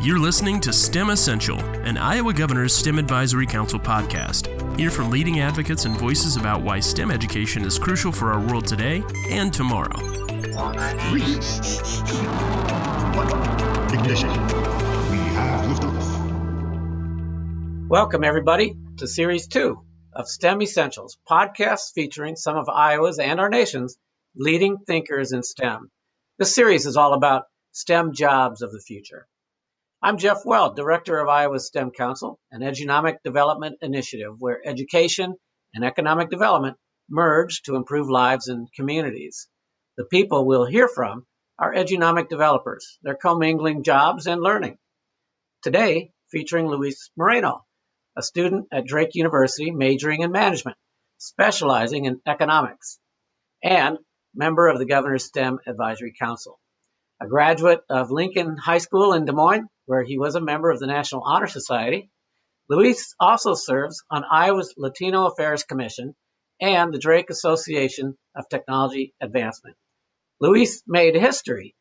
You're listening to STEM Essential, an Iowa Governor's STEM Advisory Council podcast. Hear from leading advocates and voices about why STEM education is crucial for our world today and tomorrow. Welcome, everybody, to Series 2 of STEM Essentials, podcasts featuring some of Iowa's and our nation's leading thinkers in STEM. This series is all about STEM jobs of the future. I'm Jeff Weld, Director of Iowa's STEM Council, an edunomic development initiative where education and economic development merge to improve lives and communities. The people we'll hear from are edunomic developers. They're commingling jobs and learning. Today, featuring Louis Moreno, a student at Drake University majoring in management, specializing in economics, and member of the Governor's STEM Advisory Council. A graduate of Lincoln High School in Des Moines, where he was a member of the National Honor Society, Louis also serves on Iowa's Latino Affairs Commission and the Drake Association of Technology Advancement. Louis made history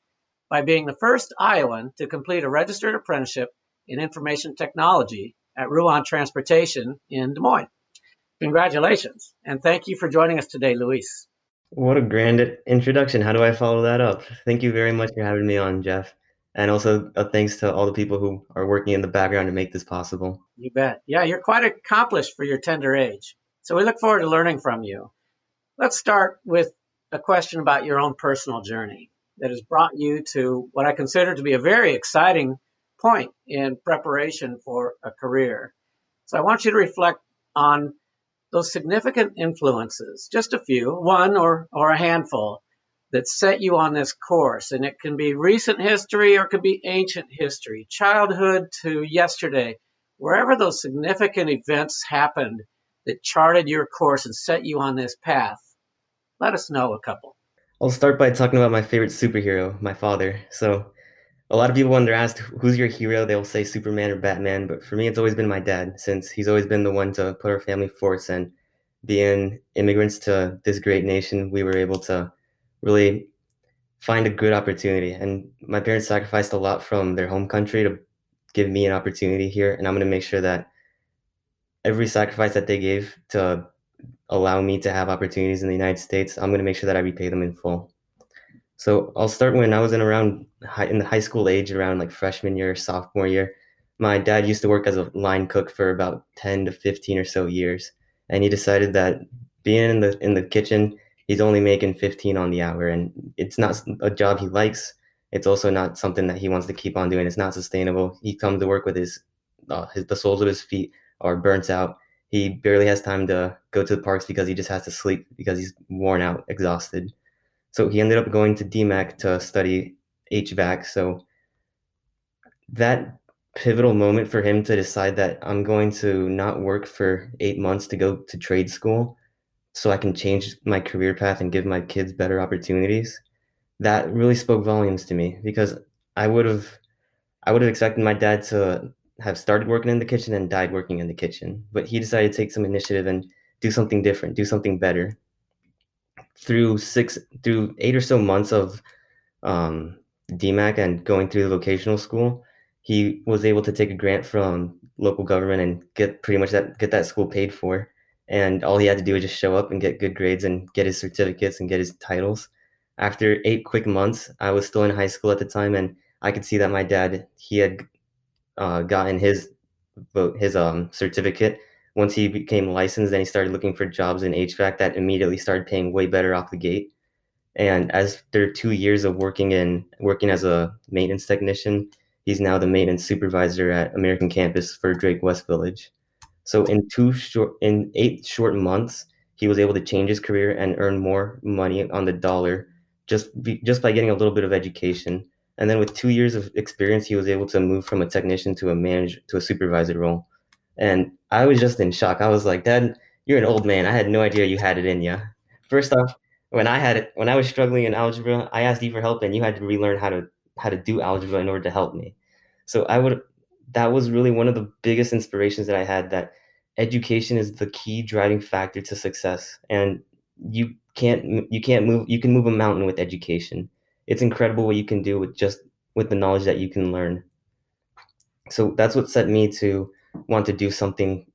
by being the first Iowan to complete a registered apprenticeship in information technology at Ruan Transportation in Des Moines. Congratulations, and thank you for joining us today, Louis. What a grand introduction. How do I follow that up? Thank you very much for having me on, Jeff. And also a thanks to all the people who are working in the background to make this possible. You bet. Yeah, you're quite accomplished for your tender age. So we look forward to learning from you. Let's start with a question about your own personal journey that has brought you to what I consider to be a very exciting point in preparation for a career. So I want you to reflect on those significant influences, just a few, one or, or a handful, that set you on this course. And it can be recent history or it could be ancient history, childhood to yesterday, wherever those significant events happened that charted your course and set you on this path. Let us know a couple. I'll start by talking about my favorite superhero, my father. So, a lot of people, when they're asked who's your hero, they'll say Superman or Batman. But for me, it's always been my dad, since he's always been the one to put our family first. And being immigrants to this great nation, we were able to really find a good opportunity. And my parents sacrificed a lot from their home country to give me an opportunity here. And I'm going to make sure that every sacrifice that they gave to allow me to have opportunities in the United States, I'm going to make sure that I repay them in full. So I'll start when I was in around high, in the high school age, around like freshman year, sophomore year. My dad used to work as a line cook for about 10 to 15 or so years, and he decided that being in the in the kitchen, he's only making 15 on the hour, and it's not a job he likes. It's also not something that he wants to keep on doing. It's not sustainable. He comes to work with his, uh, his the soles of his feet are burnt out. He barely has time to go to the parks because he just has to sleep because he's worn out, exhausted. So he ended up going to DMACC to study HVAC. So that pivotal moment for him to decide that I'm going to not work for eight months to go to trade school so I can change my career path and give my kids better opportunities. That really spoke volumes to me because I would have I would have expected my dad to have started working in the kitchen and died working in the kitchen, but he decided to take some initiative and do something different, do something better through six through eight or so months of um, DMACC and going through the vocational school, he was able to take a grant from local government and get pretty much that get that school paid for. And all he had to do was just show up and get good grades and get his certificates and get his titles. After eight quick months, I was still in high school at the time, and I could see that my dad he had uh, gotten his vote his um certificate once he became licensed, then he started looking for jobs in HVAC that immediately started paying way better off the gate. And after two years of working in working as a maintenance technician, he's now the maintenance supervisor at American Campus for Drake West Village. So in two short in eight short months, he was able to change his career and earn more money on the dollar just just by getting a little bit of education. And then with two years of experience, he was able to move from a technician to a manager to a supervisor role. And I was just in shock. I was like, Dad, you're an old man. I had no idea you had it in you. First off, when I had it, when I was struggling in algebra, I asked you for help, and you had to relearn how to how to do algebra in order to help me. So I would. That was really one of the biggest inspirations that I had. That education is the key driving factor to success, and you can't you can't move you can move a mountain with education. it's incredible what you can do with just with the knowledge that you can learn. So that's what set me to want to do something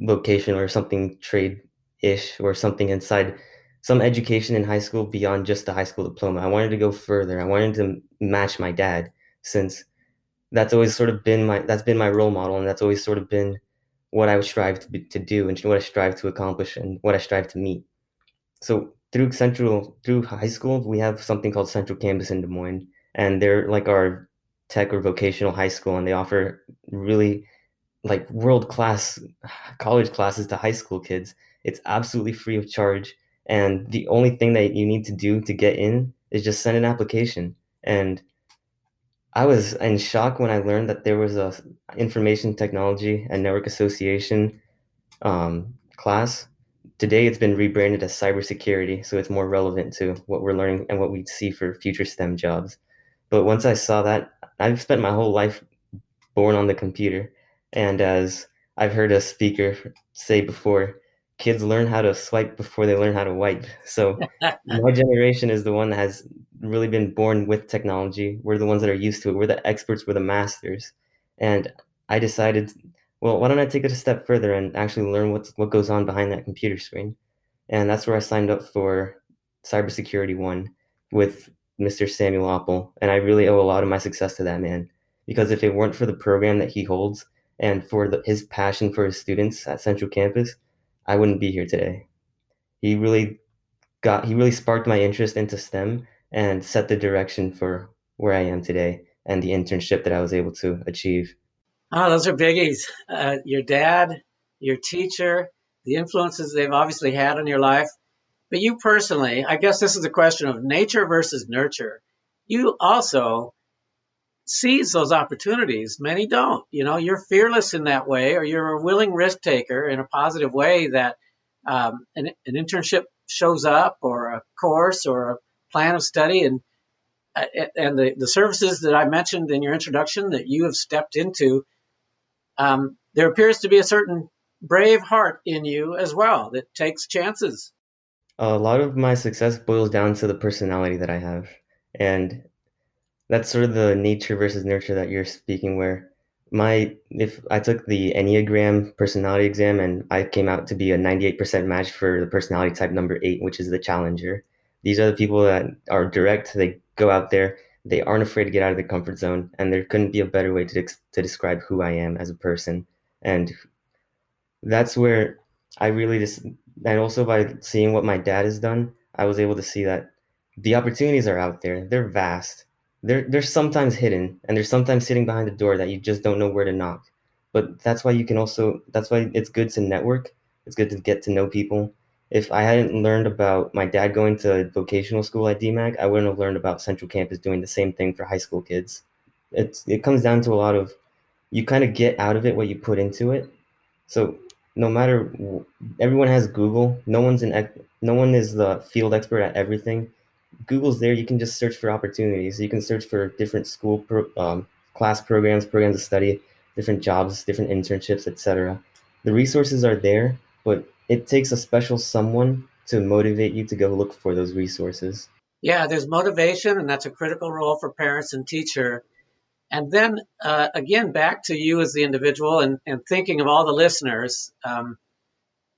vocational or something trade ish or something inside some education in high school beyond just the high school diploma. I wanted to go further. I wanted to match my dad since that's always sort of been my that's been my role model and that's always sort of been what I strive to, be, to do and what I strive to accomplish and what I strive to meet. So through Central through high school, we have something called Central Campus in Des Moines, and they're like our tech or vocational high school, and they offer really like world class college classes to high school kids. It's absolutely free of charge, and the only thing that you need to do to get in is just send an application. And I was in shock when I learned that there was a information technology and network association um, class. Today, it's been rebranded as cybersecurity, so it's more relevant to what we're learning and what we see for future STEM jobs. But once I saw that, I've spent my whole life born on the computer, and as I've heard a speaker say before, kids learn how to swipe before they learn how to wipe. So my generation is the one that has really been born with technology. We're the ones that are used to it. We're the experts, we're the masters. And I decided, well, why don't I take it a step further and actually learn what's, what goes on behind that computer screen? And that's where I signed up for Cybersecurity One with Mr. Samuel Oppel. And I really owe a lot of my success to that man. Because if it weren't for the program that he holds and for the, his passion for his students at Central Campus, I wouldn't be here today. He really got he really sparked my interest into STEM and set the direction for where I am today and the internship that I was able to achieve. Oh, those are biggies. Uh, your dad, your teacher, the influences they've obviously had on your life. But you personally, I guess this is a question of nature versus nurture. You also seize those opportunities. Many don't. You know, you're fearless in that way, or you're a willing risk taker in a positive way that um, an, an, internship shows up, or a course, or a plan of study, and uh, and the, the services that I mentioned in your introduction that you have stepped into. Um, there appears to be a certain brave heart in you as well that takes chances. A lot of my success boils down to the personality that I have. And that's sort of the nature versus nurture that you're speaking where my if i took the enneagram personality exam and i came out to be a 98% match for the personality type number eight which is the challenger these are the people that are direct they go out there they aren't afraid to get out of the comfort zone and there couldn't be a better way to, to describe who i am as a person. And that's where i really just and also by seeing what my dad has done i was able to see that the opportunities are out there they're vast they're they're sometimes hidden and they're sometimes sitting behind the door that you just don't know where to knock. But that's why you can also that's why it's good to network. It's good to get to know people. If i hadn't learned about my dad going to vocational school at DMACC i wouldn't have learned about central campus doing the same thing for high school kids. It's it comes down to a lot of you kind of get out of it what you put into it. So no matter everyone has google. No one's an no one is the field expert at everything Google's there. You can just search for opportunities. You can search for different school pro, um, class programs, programs of study, different jobs, different internships, etc. The resources are there, but it takes a special someone to motivate you to go look for those resources. Yeah, there's motivation, and that's a critical role for parents and teacher. And then uh, again, back to you as the individual and, and thinking of all the listeners, um,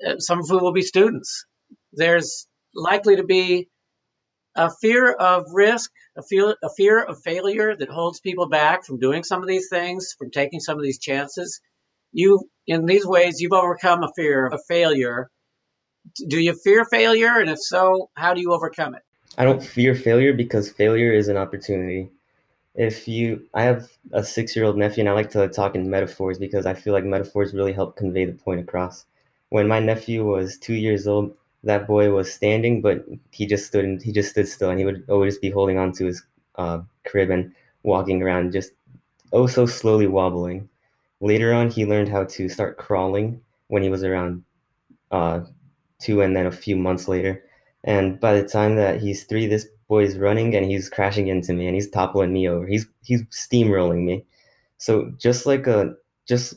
uh, some of whom will be students. There's likely to be a fear of risk, a fear, a fear of failure that holds people back from doing some of these things, from taking some of these chances. You, in these ways, you've overcome a fear of failure. Do you fear failure? And if so, how do you overcome it? I don't fear failure because failure is an opportunity. If you, I have a six year old nephew and I like to talk in metaphors because I feel like metaphors really help convey the point across. When my nephew was two years old, that boy was standing, but he just stood and he just stood still, and he would always be holding on to his uh, crib and walking around, just oh so slowly wobbling. Later on, he learned how to start crawling when he was around uh, two, and then a few months later. And by the time that he's three, this boy is running and he's crashing into me and he's toppling me over. He's he's steamrolling me. So just like a just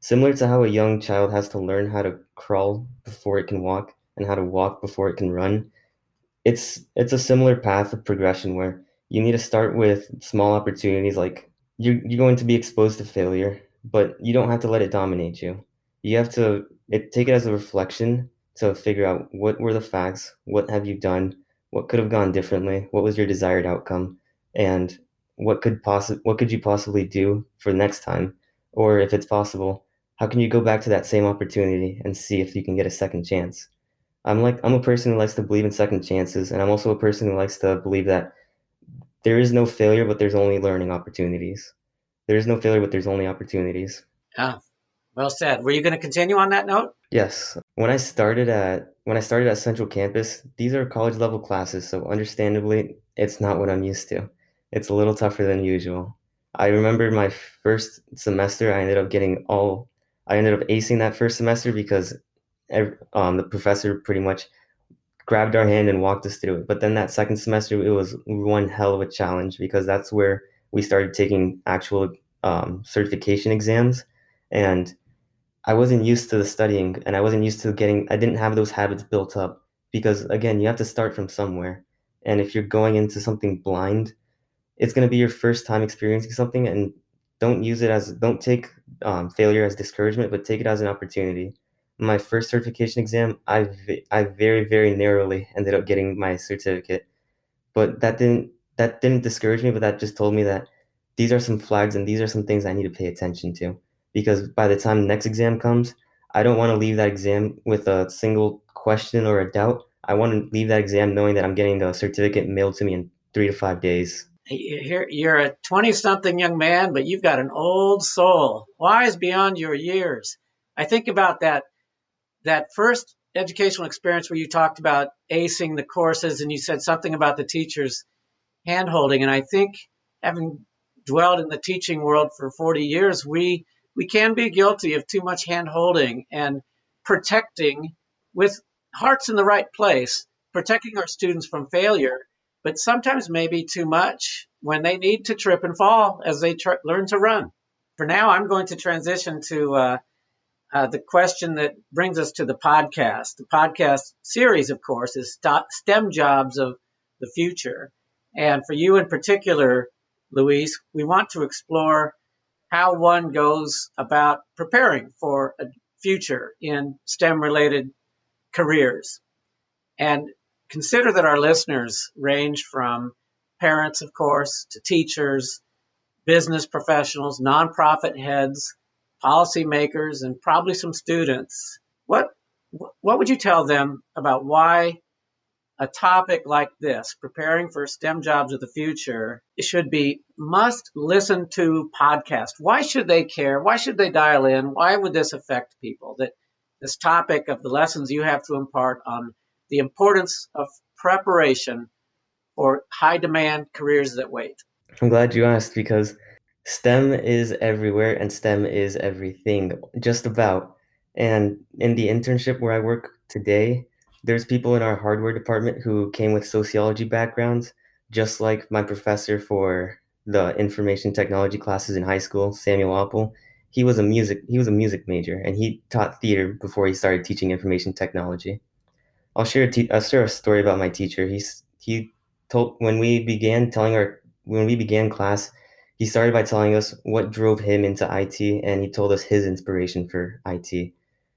similar to how a young child has to learn how to crawl before it can walk, and how to walk before it can run. It's it's a similar path of progression where you need to start with small opportunities like you you're going to be exposed to failure, but you don't have to let it dominate you. You have to it, take it as a reflection to figure out what were the facts, what have you done, what could have gone differently, what was your desired outcome, and what could possi- what could you possibly do for next time, or if it's possible, how can you go back to that same opportunity and see if you can get a second chance? I'm like I'm a person who likes to believe in second chances, and I'm also a person who likes to believe that there is no failure, but there's only learning opportunities. There is no failure, but there's only opportunities. Ah, well said. Were you going to continue on that note? Yes. When I started at when I started at Central Campus, these are college level classes, so understandably, it's not what I'm used to. It's a little tougher than usual. I remember my first semester, I ended up getting all I ended up acing that first semester because every, um, the professor pretty much grabbed our hand and walked us through it. But then that second semester, it was one hell of a challenge because that's where we started taking actual um, certification exams. And I wasn't used to the studying and I wasn't used to getting, I didn't have those habits built up because, again, you have to start from somewhere. And if you're going into something blind, it's going to be your first time experiencing something and don't use it as, don't take um, failure as discouragement, but take it as an opportunity my first certification exam, I, I very, very narrowly ended up getting my certificate. But that didn't that didn't discourage me, but that just told me that these are some flags and these are some things I need to pay attention to. Because by the time the next exam comes, I don't want to leave that exam with a single question or a doubt. I want to leave that exam knowing that I'm getting the certificate mailed to me in three to five days. You're a 20 something young man, but you've got an old soul, wise beyond your years. I think about that that first educational experience where you talked about acing the courses and you said something about the teachers handholding and i think having dwelled in the teaching world for 40 years we we can be guilty of too much handholding and protecting with hearts in the right place protecting our students from failure but sometimes maybe too much when they need to trip and fall as they tr- learn to run. For now i'm going to transition to uh, uh, the question that brings us to the podcast. The podcast series, of course, is STEM jobs of the future. And for you in particular, Louis, we want to explore how one goes about preparing for a future in STEM related careers. And consider that our listeners range from parents, of course, to teachers, business professionals, nonprofit heads, policymakers, and probably some students. What what would you tell them about why a topic like this, preparing for STEM jobs of the future, should be must listen to podcast? Why should they care? Why should they dial in? Why would this affect people? That this topic of the lessons you have to impart on the importance of preparation for high demand careers that wait. I'm glad you asked because STEM is everywhere and STEM is everything, just about. And in the internship where I work today, there's people in our hardware department who came with sociology backgrounds, just like my professor for the information technology classes in high school, Samuel Oppel. He was a music he was a music major and he taught theater before he started teaching information technology. I'll share a te- I'll share a story about my teacher. He's he told when we began telling our when we began class, he started by telling us what drove him into IT, and he told us his inspiration for IT.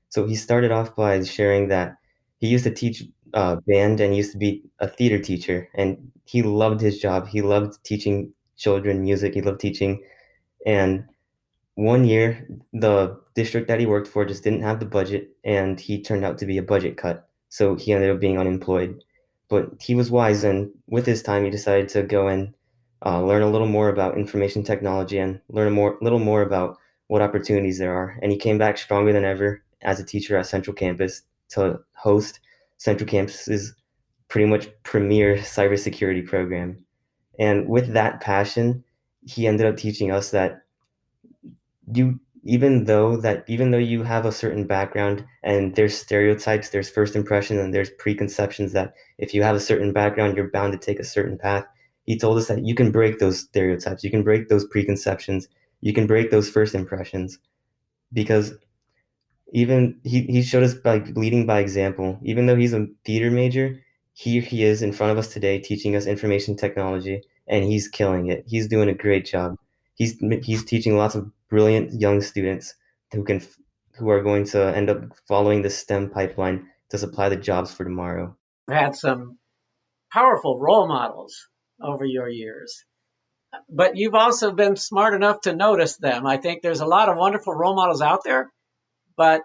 So he started off by sharing that he used to teach uh, band and used to be a theater teacher, and he loved his job. He loved teaching children music. He loved teaching, and one year the district that he worked for just didn't have the budget, and he turned out to be a budget cut. So he ended up being unemployed. But he was wise, and with his time, he decided to go and uh, learn a little more about information technology and learn a more, little more about what opportunities there are. And he came back stronger than ever as a teacher at Central Campus to host Central Campus's pretty much premier cybersecurity program. And with that passion, he ended up teaching us that you even though that even though you have a certain background and there's stereotypes there's first impressions and there's preconceptions that if you have a certain background you're bound to take a certain path he told us that you can break those stereotypes, you can break those preconceptions, you can break those first impressions, because even he, he showed us by leading by example. Even though he's a theater major, here he is in front of us today teaching us information technology, and he's killing it. He's doing a great job. He's he's teaching lots of brilliant young students who can who are going to end up following the STEM pipeline to supply the jobs for tomorrow. I've had some powerful role models over your years, but you've also been smart enough to notice them. I think there's a lot of wonderful role models out there, but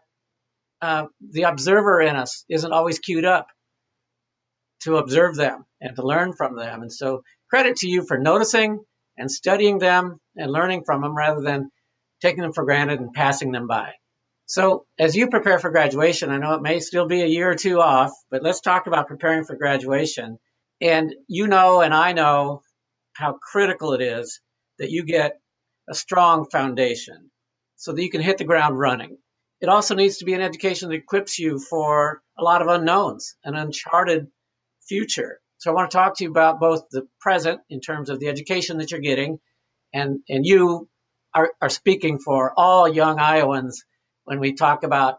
uh, the observer in us isn't always queued up to observe them and to learn from them. And so, credit to you for noticing and studying them and learning from them rather than taking them for granted and passing them by. So, as you prepare for graduation, I know it may still be a year or two off, but let's talk about preparing for graduation. And you know, and I know how critical it is that you get a strong foundation so that you can hit the ground running. It also needs to be an education that equips you for a lot of unknowns, an uncharted future. So I want to talk to you about both the present in terms of the education that you're getting, and, and you are, are speaking for all young Iowans when we talk about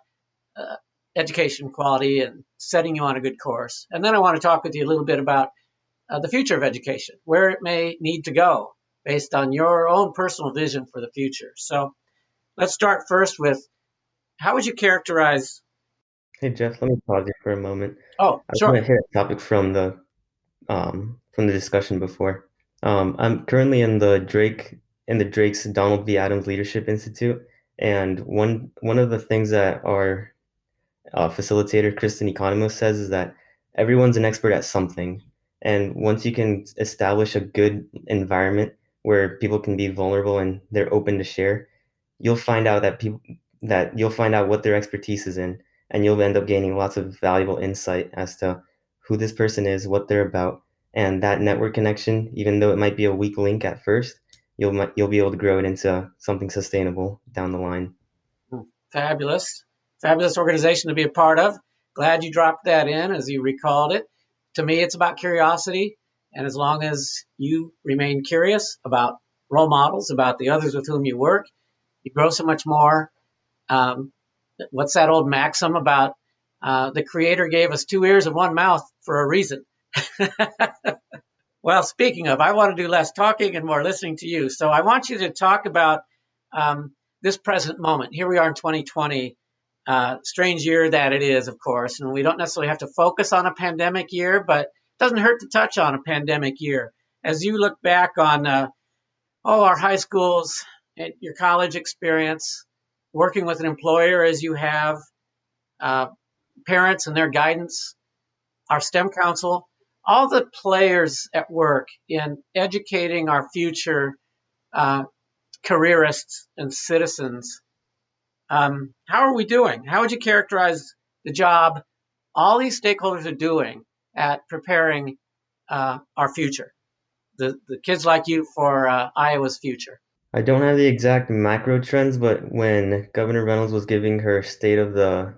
uh, education quality and setting you on a good course. And then I want to talk with you a little bit about uh, the future of education, where it may need to go based on your own personal vision for the future. So let's start first with how would you characterize? Hey Jeff, let me pause you for a moment. Oh, I sure. want to hit a topic from the um, from the discussion before. Um, I'm currently in the Drake in the Drake's Donald V. Adams Leadership Institute, and one one of the things that our uh, facilitator Kristen Economos says is that everyone's an expert at something, and once you can establish a good environment where people can be vulnerable and they're open to share, you'll find out that people that you'll find out what their expertise is in, and you'll end up gaining lots of valuable insight as to who this person is, what they're about, and that network connection, even though it might be a weak link at first, you'll you'll be able to grow it into something sustainable down the line. Fabulous, fabulous organization to be a part of. Glad you dropped that in as you recalled it. To me, it's about curiosity, and as long as you remain curious about role models, about the others with whom you work, you grow so much more. Um, what's that old maxim about? Uh, the Creator gave us two ears and one mouth for a reason. well, speaking of, I want to do less talking and more listening to you. So I want you to talk about um, this present moment. Here we are in 2020, uh, strange year that it is, of course, and we don't necessarily have to focus on a pandemic year, but it doesn't hurt to touch on a pandemic year. As you look back on, uh, oh, our high schools, and your college experience, working with an employer as you have, uh, parents and their guidance, our STEM council, all the players at work in educating our future uh, careerists and citizens. Um, how are we doing? How would you characterize the job all these stakeholders are doing at preparing uh, our future, the, the kids like you for uh, Iowa's future? I don't have the exact macro trends, but when Governor Reynolds was giving her state of the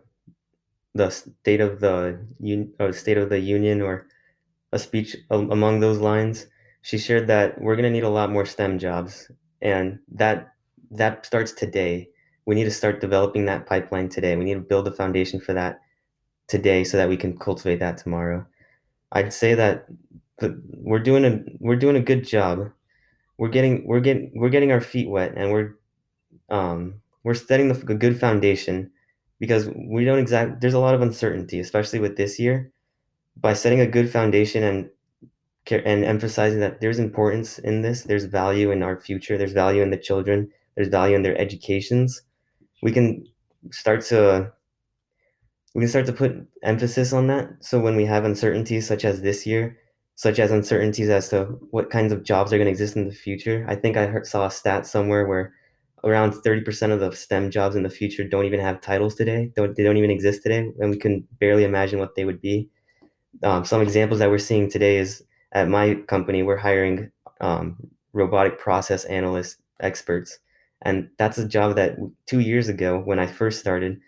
the state of the or state of the union or a speech among those lines, she shared that we're going to need a lot more STEM jobs, and that that starts today. We need to start developing that pipeline today. We need to build a foundation for that today, so that we can cultivate that tomorrow. I'd say that we're doing a we're doing a good job. We're getting we're getting we're getting our feet wet, and we're um, we're setting the, a good foundation because we don't exact. There's a lot of uncertainty, especially with this year by setting a good foundation and and emphasizing that there's importance in this there's value in our future there's value in the children there's value in their educations we can start to we can start to put emphasis on that so when we have uncertainties such as this year such as uncertainties as to what kinds of jobs are going to exist in the future i think i heard, saw a stat somewhere where around 30% of the stem jobs in the future don't even have titles today don't they don't even exist today and we can barely imagine what they would be um, some examples that we're seeing today is at my company, we're hiring um, robotic process analyst experts. And that's a job that two years ago, when I first started,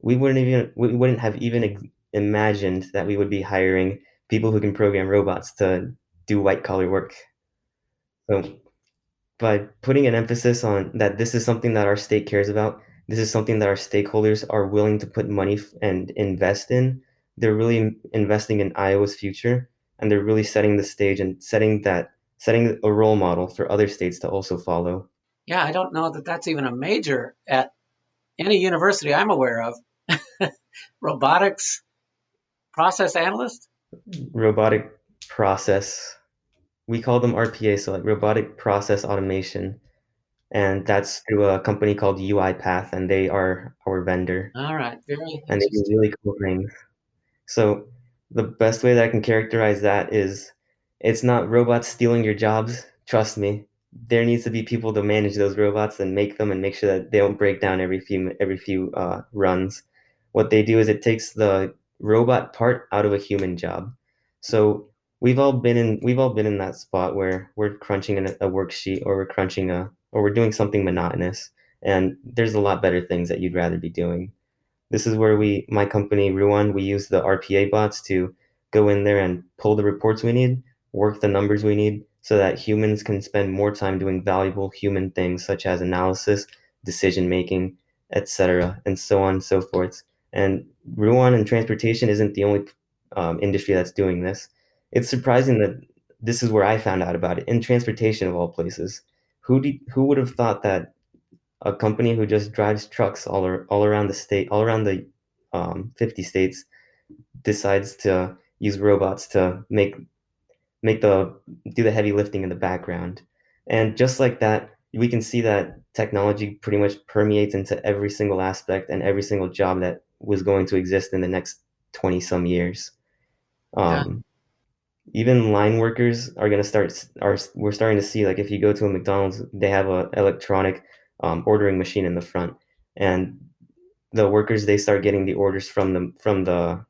we wouldn't even we wouldn't have even imagined that we would be hiring people who can program robots to do white collar work. So by putting an emphasis on that this is something that our state cares about, this is something that our stakeholders are willing to put money and invest in, they're really investing in Iowa's future and they're really setting the stage and setting that setting a role model for other states to also follow. Yeah, I don't know that that's even a major at any university I'm aware of. Robotics process analyst? Robotic process. We call them RPA, so like robotic process automation. And that's through a company called UiPath, and they are our vendor. All right, very and they do really cool things. So the best way that I can characterize that is it's not robots stealing your jobs. Trust me, there needs to be people to manage those robots and make them and make sure that they don't break down every few every few uh, runs. What they do is it takes the robot part out of a human job. So we've all been in we've all been in that spot where we're crunching a, a worksheet or we're crunching a or we're doing something monotonous and there's a lot better things that you'd rather be doing. This is where we my company Ruan we use the RPA bots to go in there and pull the reports we need, work the numbers we need so that humans can spend more time doing valuable human things such as analysis, decision making, etc., and so on and so forth. And Ruan and transportation isn't the only um, industry that's doing this. It's surprising that this is where I found out about it in transportation of all places. Who do, who would have thought that a company who just drives trucks all, ar- all around the state, all around the um, 50 states, decides to use robots to make make the do the heavy lifting in the background. And just like that, we can see that technology pretty much permeates into every single aspect and every single job that was going to exist in the next 20 some years. Um, yeah. Even line workers are going to start, are we're starting to see like if you go to a McDonald's, they have a electronic um, ordering machine in the front. And the workers, they start getting the orders from the, from the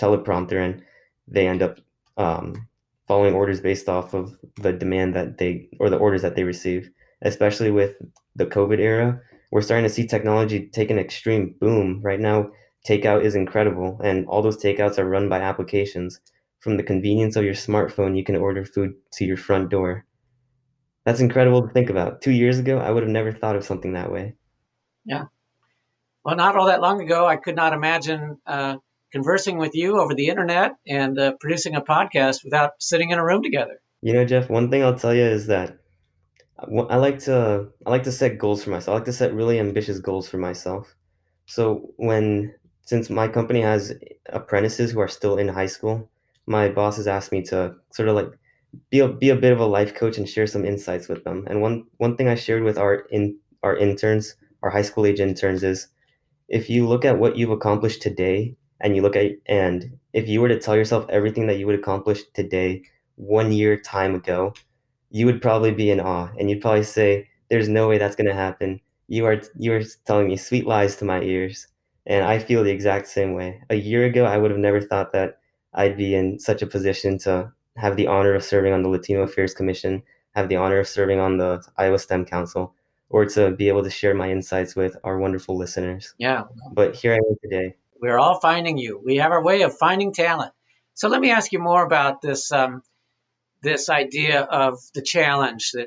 teleprompter and they end up um, following orders based off of the demand that they or the orders that they receive especially with the covid era we're starting to see technology take an extreme boom. Right now takeout is incredible and all those takeouts are run by applications. From the convenience of your smartphone you can order food to your front door. That's incredible to think about. Two years ago i would have never thought of something that way. Yeah. Well not all that long ago i could not imagine uh, conversing with you over the internet and uh, producing a podcast without sitting in a room together. You know, Jeff, one thing I'll tell you is that I like to I like to set goals for myself. I like to set really ambitious goals for myself. So when since my company has apprentices who are still in high school, my boss has asked me to sort of like be a, be a bit of a life coach and share some insights with them. And one one thing I shared with our in our interns, our high school age interns is if you look at what you've accomplished today and you look at and if you were to tell yourself everything that you would accomplish today one year time ago you would probably be in awe and you'd probably say there's no way that's going to happen. You are you are telling me sweet lies to my ears and i feel the exact same way. A year ago i would have never thought that i'd be in such a position to have the honor of serving on the latino affairs commission have the honor of serving on the iowa stem council or to be able to share my insights with our wonderful listeners. Yeah. But here i am today we're all finding you. We have our way of finding talent. So let me ask you more about this um, this idea of the challenge that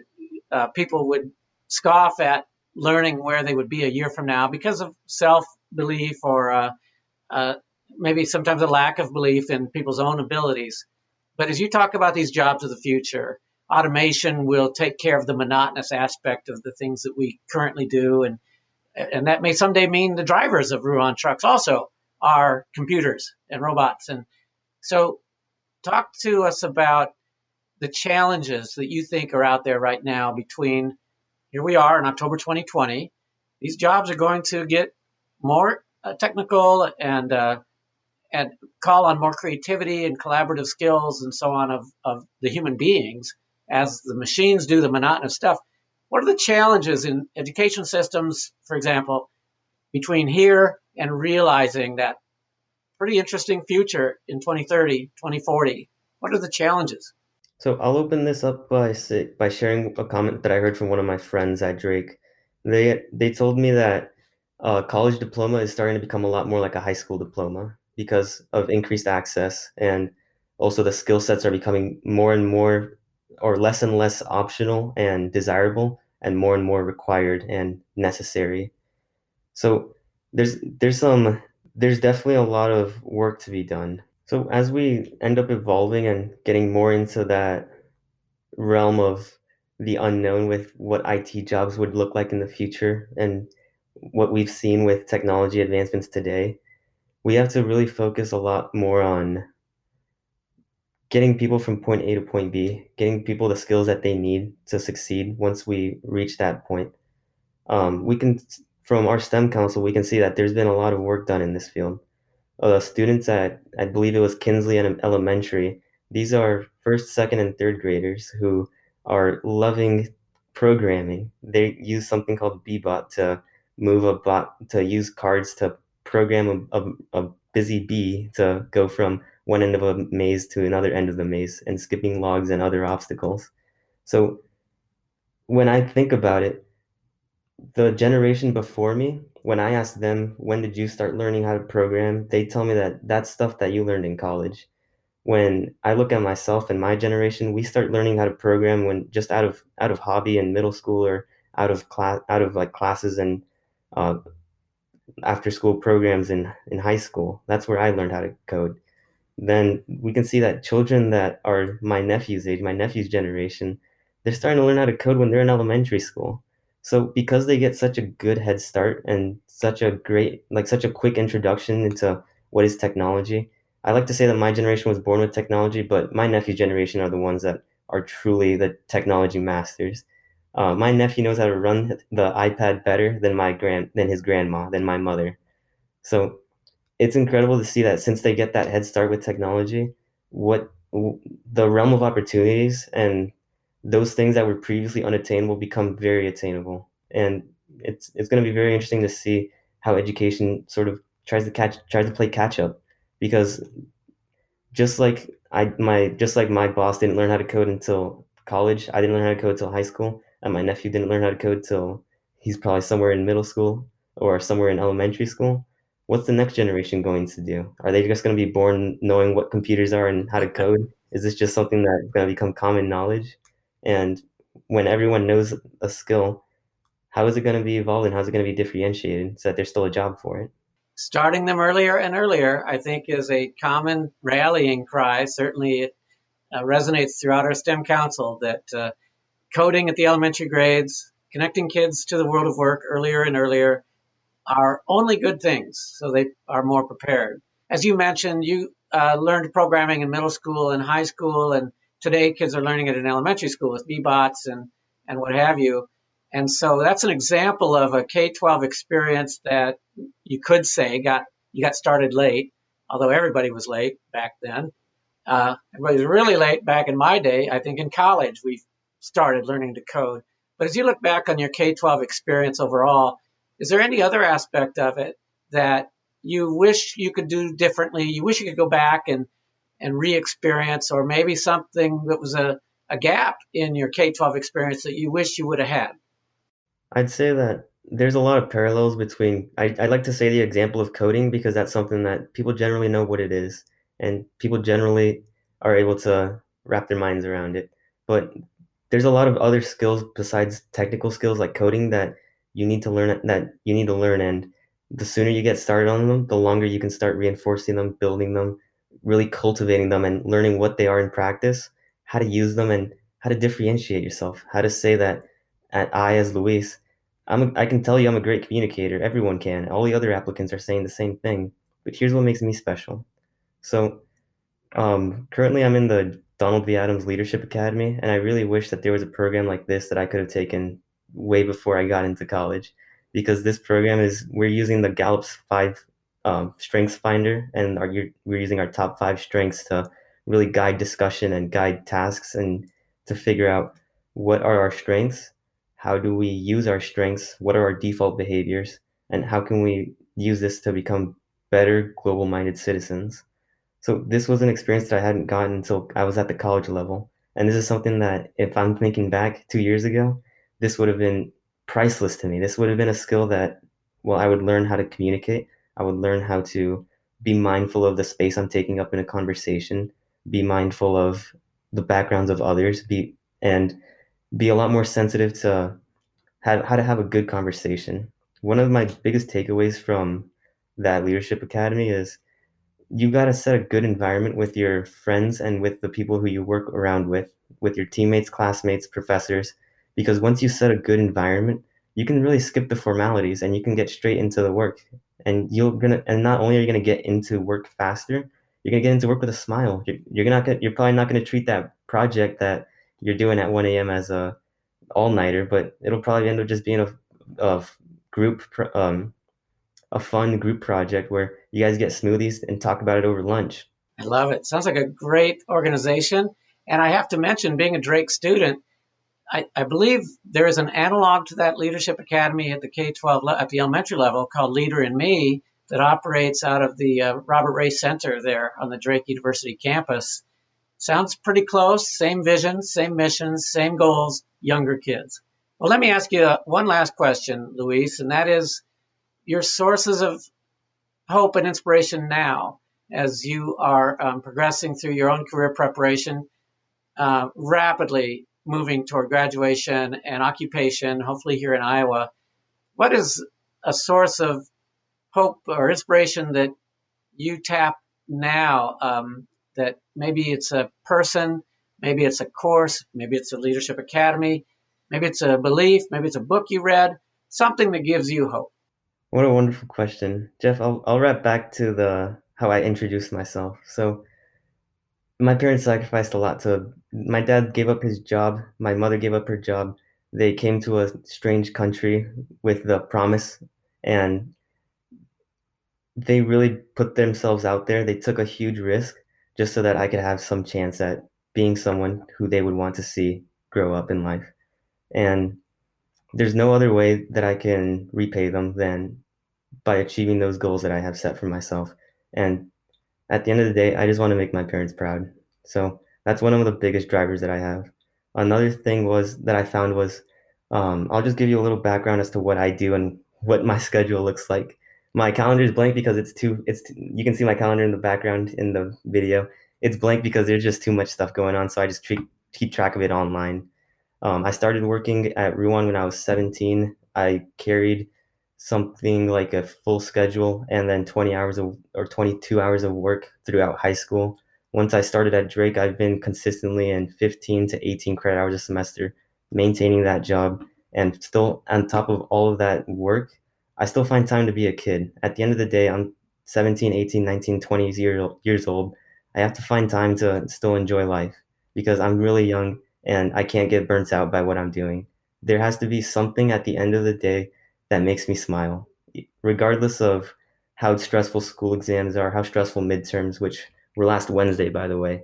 uh, people would scoff at learning where they would be a year from now because of self belief or uh, uh, maybe sometimes a lack of belief in people's own abilities. But as you talk about these jobs of the future, automation will take care of the monotonous aspect of the things that we currently do, and and that may someday mean the drivers of Ruan trucks also are computers and robots. And so, talk to us about the challenges that you think are out there right now between here we are in October 2020. These jobs are going to get more uh, technical and uh, and call on more creativity and collaborative skills and so on of, of the human beings as the machines do the monotonous stuff. What are the challenges in education systems, for example, between here and realizing that pretty interesting future in 2030, 2040. What are the challenges? So I'll open this up by by sharing a comment that I heard from one of my friends at Drake. They they told me that a college diploma is starting to become a lot more like a high school diploma because of increased access and also the skill sets are becoming more and more or less and less optional and desirable and more and more required and necessary. So there's there's some there's definitely a lot of work to be done. So as we end up evolving and getting more into that realm of the unknown with what IT jobs would look like in the future and what we've seen with technology advancements today, we have to really focus a lot more on getting people from point A to point B, getting people the skills that they need to succeed once we reach that point. Um, we can, from our STEM council, we can see that there's been a lot of work done in this field. Uh, students at, I believe it was Kinsley Elementary, these are first, second, and third graders who are loving programming. They use something called Beebot to move a bot, to use cards to program a, a, a busy bee to go from one end of a maze to another end of the maze and skipping logs and other obstacles. So when I think about it, the generation before me, when I ask them, when did you start learning how to program? They tell me that that's stuff that you learned in college. When I look at myself and my generation, we start learning how to program when just out of out of hobby in middle school or out of class out of like classes and uh, after school programs in in high school. That's where I learned how to code then we can see that children that are my nephew's age, my nephew's generation, they're starting to learn how to code when they're in elementary school. So because they get such a good head start and such a great, like such a quick introduction into what is technology, I like to say that my generation was born with technology, but my nephew's generation are the ones that are truly the technology masters. Uh, my nephew knows how to run the iPad better than my grand than his grandma, than my mother. So it's incredible to see that since they get that head start with technology, what the realm of opportunities and those things that were previously unattainable become very attainable. And it's it's going to be very interesting to see how education sort of tries to catch tries to play catch up because just like I my just like my boss didn't learn how to code until college, I didn't learn how to code until high school, and my nephew didn't learn how to code till he's probably somewhere in middle school or somewhere in elementary school what's the next generation going to do? Are they just going to be born knowing what computers are and how to code? Is this just something that's going to become common knowledge? And when everyone knows a skill, how is it going to be evolved and how is it going to be differentiated so that there's still a job for it? Starting them earlier and earlier, I think, is a common rallying cry. Certainly, it uh, resonates throughout our STEM Council that uh, coding at the elementary grades, connecting kids to the world of work earlier and earlier, are only good things, so they are more prepared. As you mentioned, you uh, learned programming in middle school and high school, and today kids are learning it in elementary school with Beebots and, and what have you. And so that's an example of a K-12 experience that you could say got you got started late, although everybody was late back then. Uh, everybody was really late back in my day. I think in college we started learning to code. But as you look back on your K-12 experience overall, is there any other aspect of it that you wish you could do differently? You wish you could go back and, and re experience, or maybe something that was a, a gap in your K 12 experience that you wish you would have had? I'd say that there's a lot of parallels between, I, I'd like to say the example of coding because that's something that people generally know what it is, and people generally are able to wrap their minds around it. But there's a lot of other skills besides technical skills like coding that you need to learn that you need to learn and the sooner you get started on them the longer you can start reinforcing them building them really cultivating them and learning what they are in practice how to use them and how to differentiate yourself how to say that at i as louis i'm a, i can tell you i'm a great communicator. Everyone can. All the other applicants are saying the same thing. But here's what makes me special. So um, currently i'm in the donald v. Adams leadership academy and i really wish that there was a program like this that i could have taken way before I got into college because this program is we're using the Gallup's five um, strengths finder and our, we're using our top five strengths to really guide discussion and guide tasks and to figure out what are our strengths, how do we use our strengths, what are our default behaviors, and how can we use this to become better global minded citizens. So this was an experience that I hadn't gotten until I was at the college level. And this is something that if I'm thinking back two years ago, this would have been priceless to me. This would have been a skill that, well, I would learn how to communicate. I would learn how to be mindful of the space I'm taking up in a conversation, be mindful of the backgrounds of others, be and be a lot more sensitive to have, how to have a good conversation. One of my biggest takeaways from that leadership academy is you got to set a good environment with your friends and with the people who you work around with, with your teammates, classmates, professors, because once you set a good environment, you can really skip the formalities and you can get straight into the work. And you're gonna, and not only are you gonna get into work faster, you're gonna get into work with a smile. You're, you're not gonna, you're probably not gonna treat that project that you're doing at 1 a.m. as a all nighter, but it'll probably end up just being a, a group um, a fun group project where you guys get smoothies and talk about it over lunch. I love it. Sounds like a great organization. And I have to mention, being a Drake student, I, I believe there is an analog to that leadership academy at the K 12 le- at the elementary level called Leader in Me that operates out of the uh, Robert Ray Center there on the Drake University campus. Sounds pretty close. Same vision, same missions, same goals, younger kids. Well, let me ask you uh, one last question, Louis, and that is your sources of hope and inspiration now as you are um, progressing through your own career preparation, uh, rapidly moving toward graduation and occupation, hopefully here in Iowa. What is a source of hope or inspiration that you tap now? Um, that maybe it's a person, maybe it's a course, maybe it's a leadership academy, maybe it's a belief, maybe it's a book you read, something that gives you hope. What a wonderful question, Jeff. I'll I'll wrap back to the how I introduced myself. So, my parents sacrificed a lot to. My dad gave up his job. My mother gave up her job. They came to a strange country with the promise, and they really put themselves out there. They took a huge risk just so that I could have some chance at being someone who they would want to see grow up in life. And there's no other way that I can repay them than by achieving those goals that I have set for myself. And at the end of the day, I just want to make my parents proud. So that's one of the biggest drivers that I have. Another thing was that I found was um, I'll just give you a little background as to what I do and what my schedule looks like. My calendar is blank because it's too. It's too, you can see my calendar in the background in the video. It's blank because there's just too much stuff going on, so I just treat, keep track of it online. Um, I started working at Ruan when I was 17. I carried something like a full schedule and then 20 hours of or 22 hours of work throughout high school. Once I started at Drake, I've been consistently in 15 to 18 credit hours a semester, maintaining that job. And still, on top of all of that work, I still find time to be a kid. At the end of the day, I'm 17, 18, 19, 20 year, years old. I have to find time to still enjoy life because I'm really young and I can't get burnt out by what I'm doing. There has to be something at the end of the day that makes me smile, regardless of how stressful school exams are, how stressful midterms, which were last Wednesday, by the way.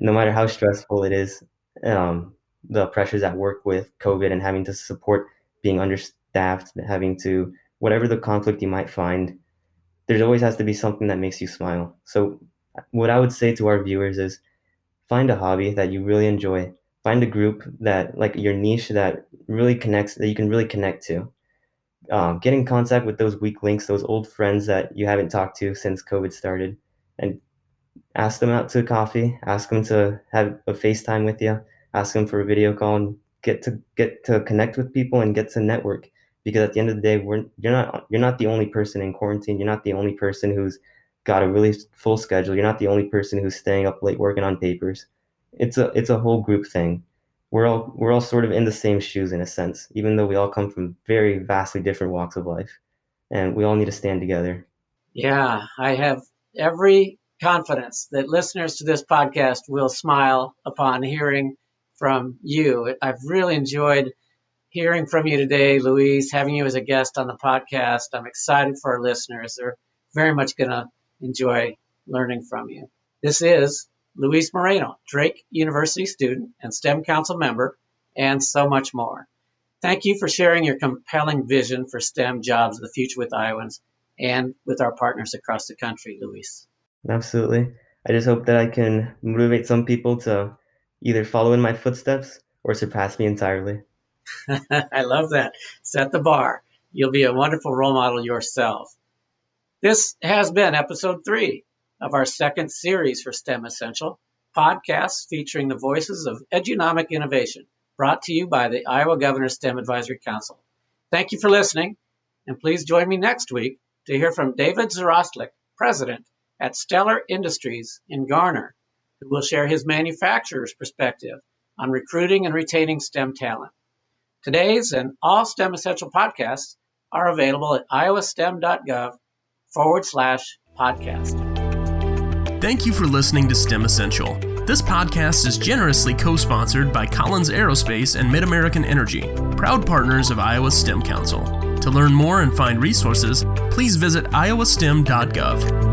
No matter how stressful it is, um, the pressures at work with COVID and having to support being understaffed, having to whatever the conflict you might find, there always has to be something that makes you smile. So, what I would say to our viewers is find a hobby that you really enjoy. Find a group that, like your niche, that really connects, that you can really connect to um, get in contact with those weak links, those old friends that you haven't talked to since COVID started, and ask them out to coffee. Ask them to have a FaceTime with you. Ask them for a video call and get to get to connect with people and get to network. Because at the end of the day, we're you're not you're not the only person in quarantine. You're not the only person who's got a really full schedule. You're not the only person who's staying up late working on papers. It's a it's a whole group thing we're all we're all sort of in the same shoes in a sense, even though we all come from very vastly different walks of life, and we all need to stand together. Yeah, I have every confidence that listeners to this podcast will smile upon hearing from you. I've really enjoyed hearing from you today, Louis, having you as a guest on the podcast. I'm excited for our listeners. They're very much going to enjoy learning from you. This is Louis Moreno, Drake University student and STEM Council member, and so much more. Thank you for sharing your compelling vision for STEM jobs of the future with Iowans and with our partners across the country, Louis. Absolutely. I just hope that I can motivate some people to either follow in my footsteps or surpass me entirely. I love that. Set the bar. You'll be a wonderful role model yourself. This has been episode three of our second series for STEM Essential, podcasts featuring the voices of edunomic innovation, brought to you by the Iowa Governor STEM Advisory Council. Thank you for listening, and please join me next week to hear from David Zrostlik, President at Stellar Industries in Garner, who will share his manufacturer's perspective on recruiting and retaining STEM talent. Today's and all STEM Essential podcasts are available at iowastem.gov forward slash podcast. Thank you for listening to STEM Essential. This podcast is generously co sponsored by Collins Aerospace and MidAmerican Energy, proud partners of Iowa STEM Council. To learn more and find resources, please visit iowastem.gov.